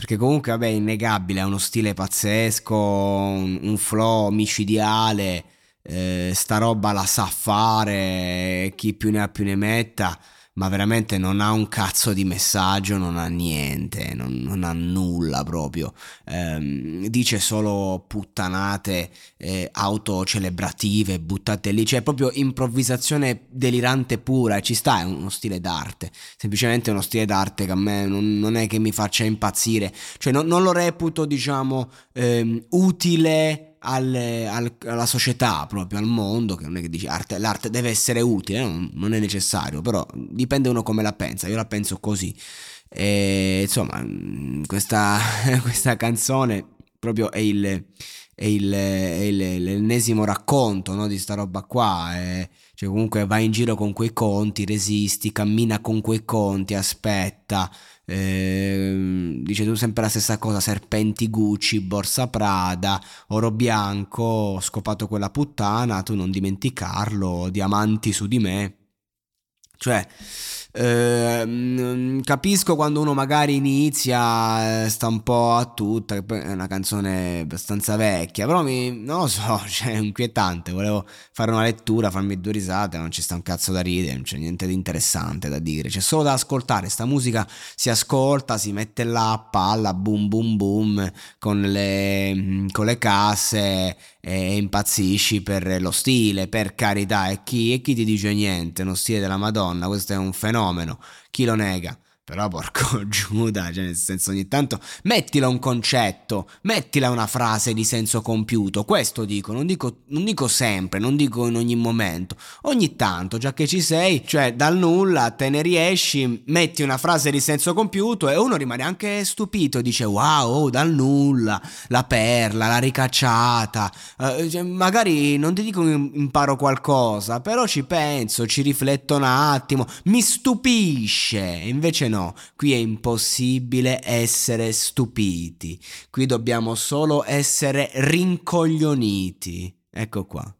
perché comunque vabbè è innegabile, ha uno stile pazzesco, un, un flow micidiale, eh, sta roba la sa fare, chi più ne ha più ne metta ma veramente non ha un cazzo di messaggio, non ha niente, non, non ha nulla proprio. Ehm, dice solo puttanate eh, autocelebrative buttate lì, cioè proprio improvvisazione delirante pura, ci sta, è uno stile d'arte, semplicemente uno stile d'arte che a me non, non è che mi faccia impazzire, cioè no, non lo reputo diciamo ehm, utile al, al, alla società, proprio al mondo, che non è che dici arte, l'arte deve essere utile, non, non, è necessario, però dipende uno come la pensa, io la penso così. E, insomma, questa, questa canzone proprio è il, è il, è il, l'ennesimo racconto no, di sta roba qua. È, cioè comunque vai in giro con quei conti, resisti, cammina con quei conti, aspetta, eh, dice tu sempre la stessa cosa, serpenti Gucci, borsa Prada, oro bianco, ho scopato quella puttana, tu non dimenticarlo, diamanti su di me. Cioè, eh, capisco quando uno magari inizia, sta un po' a tutta, è una canzone abbastanza vecchia, però mi, non lo so, cioè, è inquietante. Volevo fare una lettura, farmi due risate, non ci sta un cazzo da ridere, non c'è niente di interessante da dire, c'è solo da ascoltare. Sta musica si ascolta, si mette là a palla, boom boom boom, con le, con le casse e impazzisci per lo stile, per carità, e chi, e chi ti dice niente, uno stile della Madonna, questo è un fenomeno, chi lo nega? Però porco Giuda, cioè nel senso ogni tanto mettila un concetto, mettila una frase di senso compiuto, questo dico, non dico, non dico sempre, non dico in ogni momento, ogni tanto, già che ci sei, cioè dal nulla te ne riesci, metti una frase di senso compiuto e uno rimane anche stupito, dice wow, oh, dal nulla, la perla, la ricacciata, uh, cioè, magari non ti dico imparo qualcosa, però ci penso, ci rifletto un attimo, mi stupisce, invece no no, qui è impossibile essere stupiti, qui dobbiamo solo essere rincoglioniti. Ecco qua.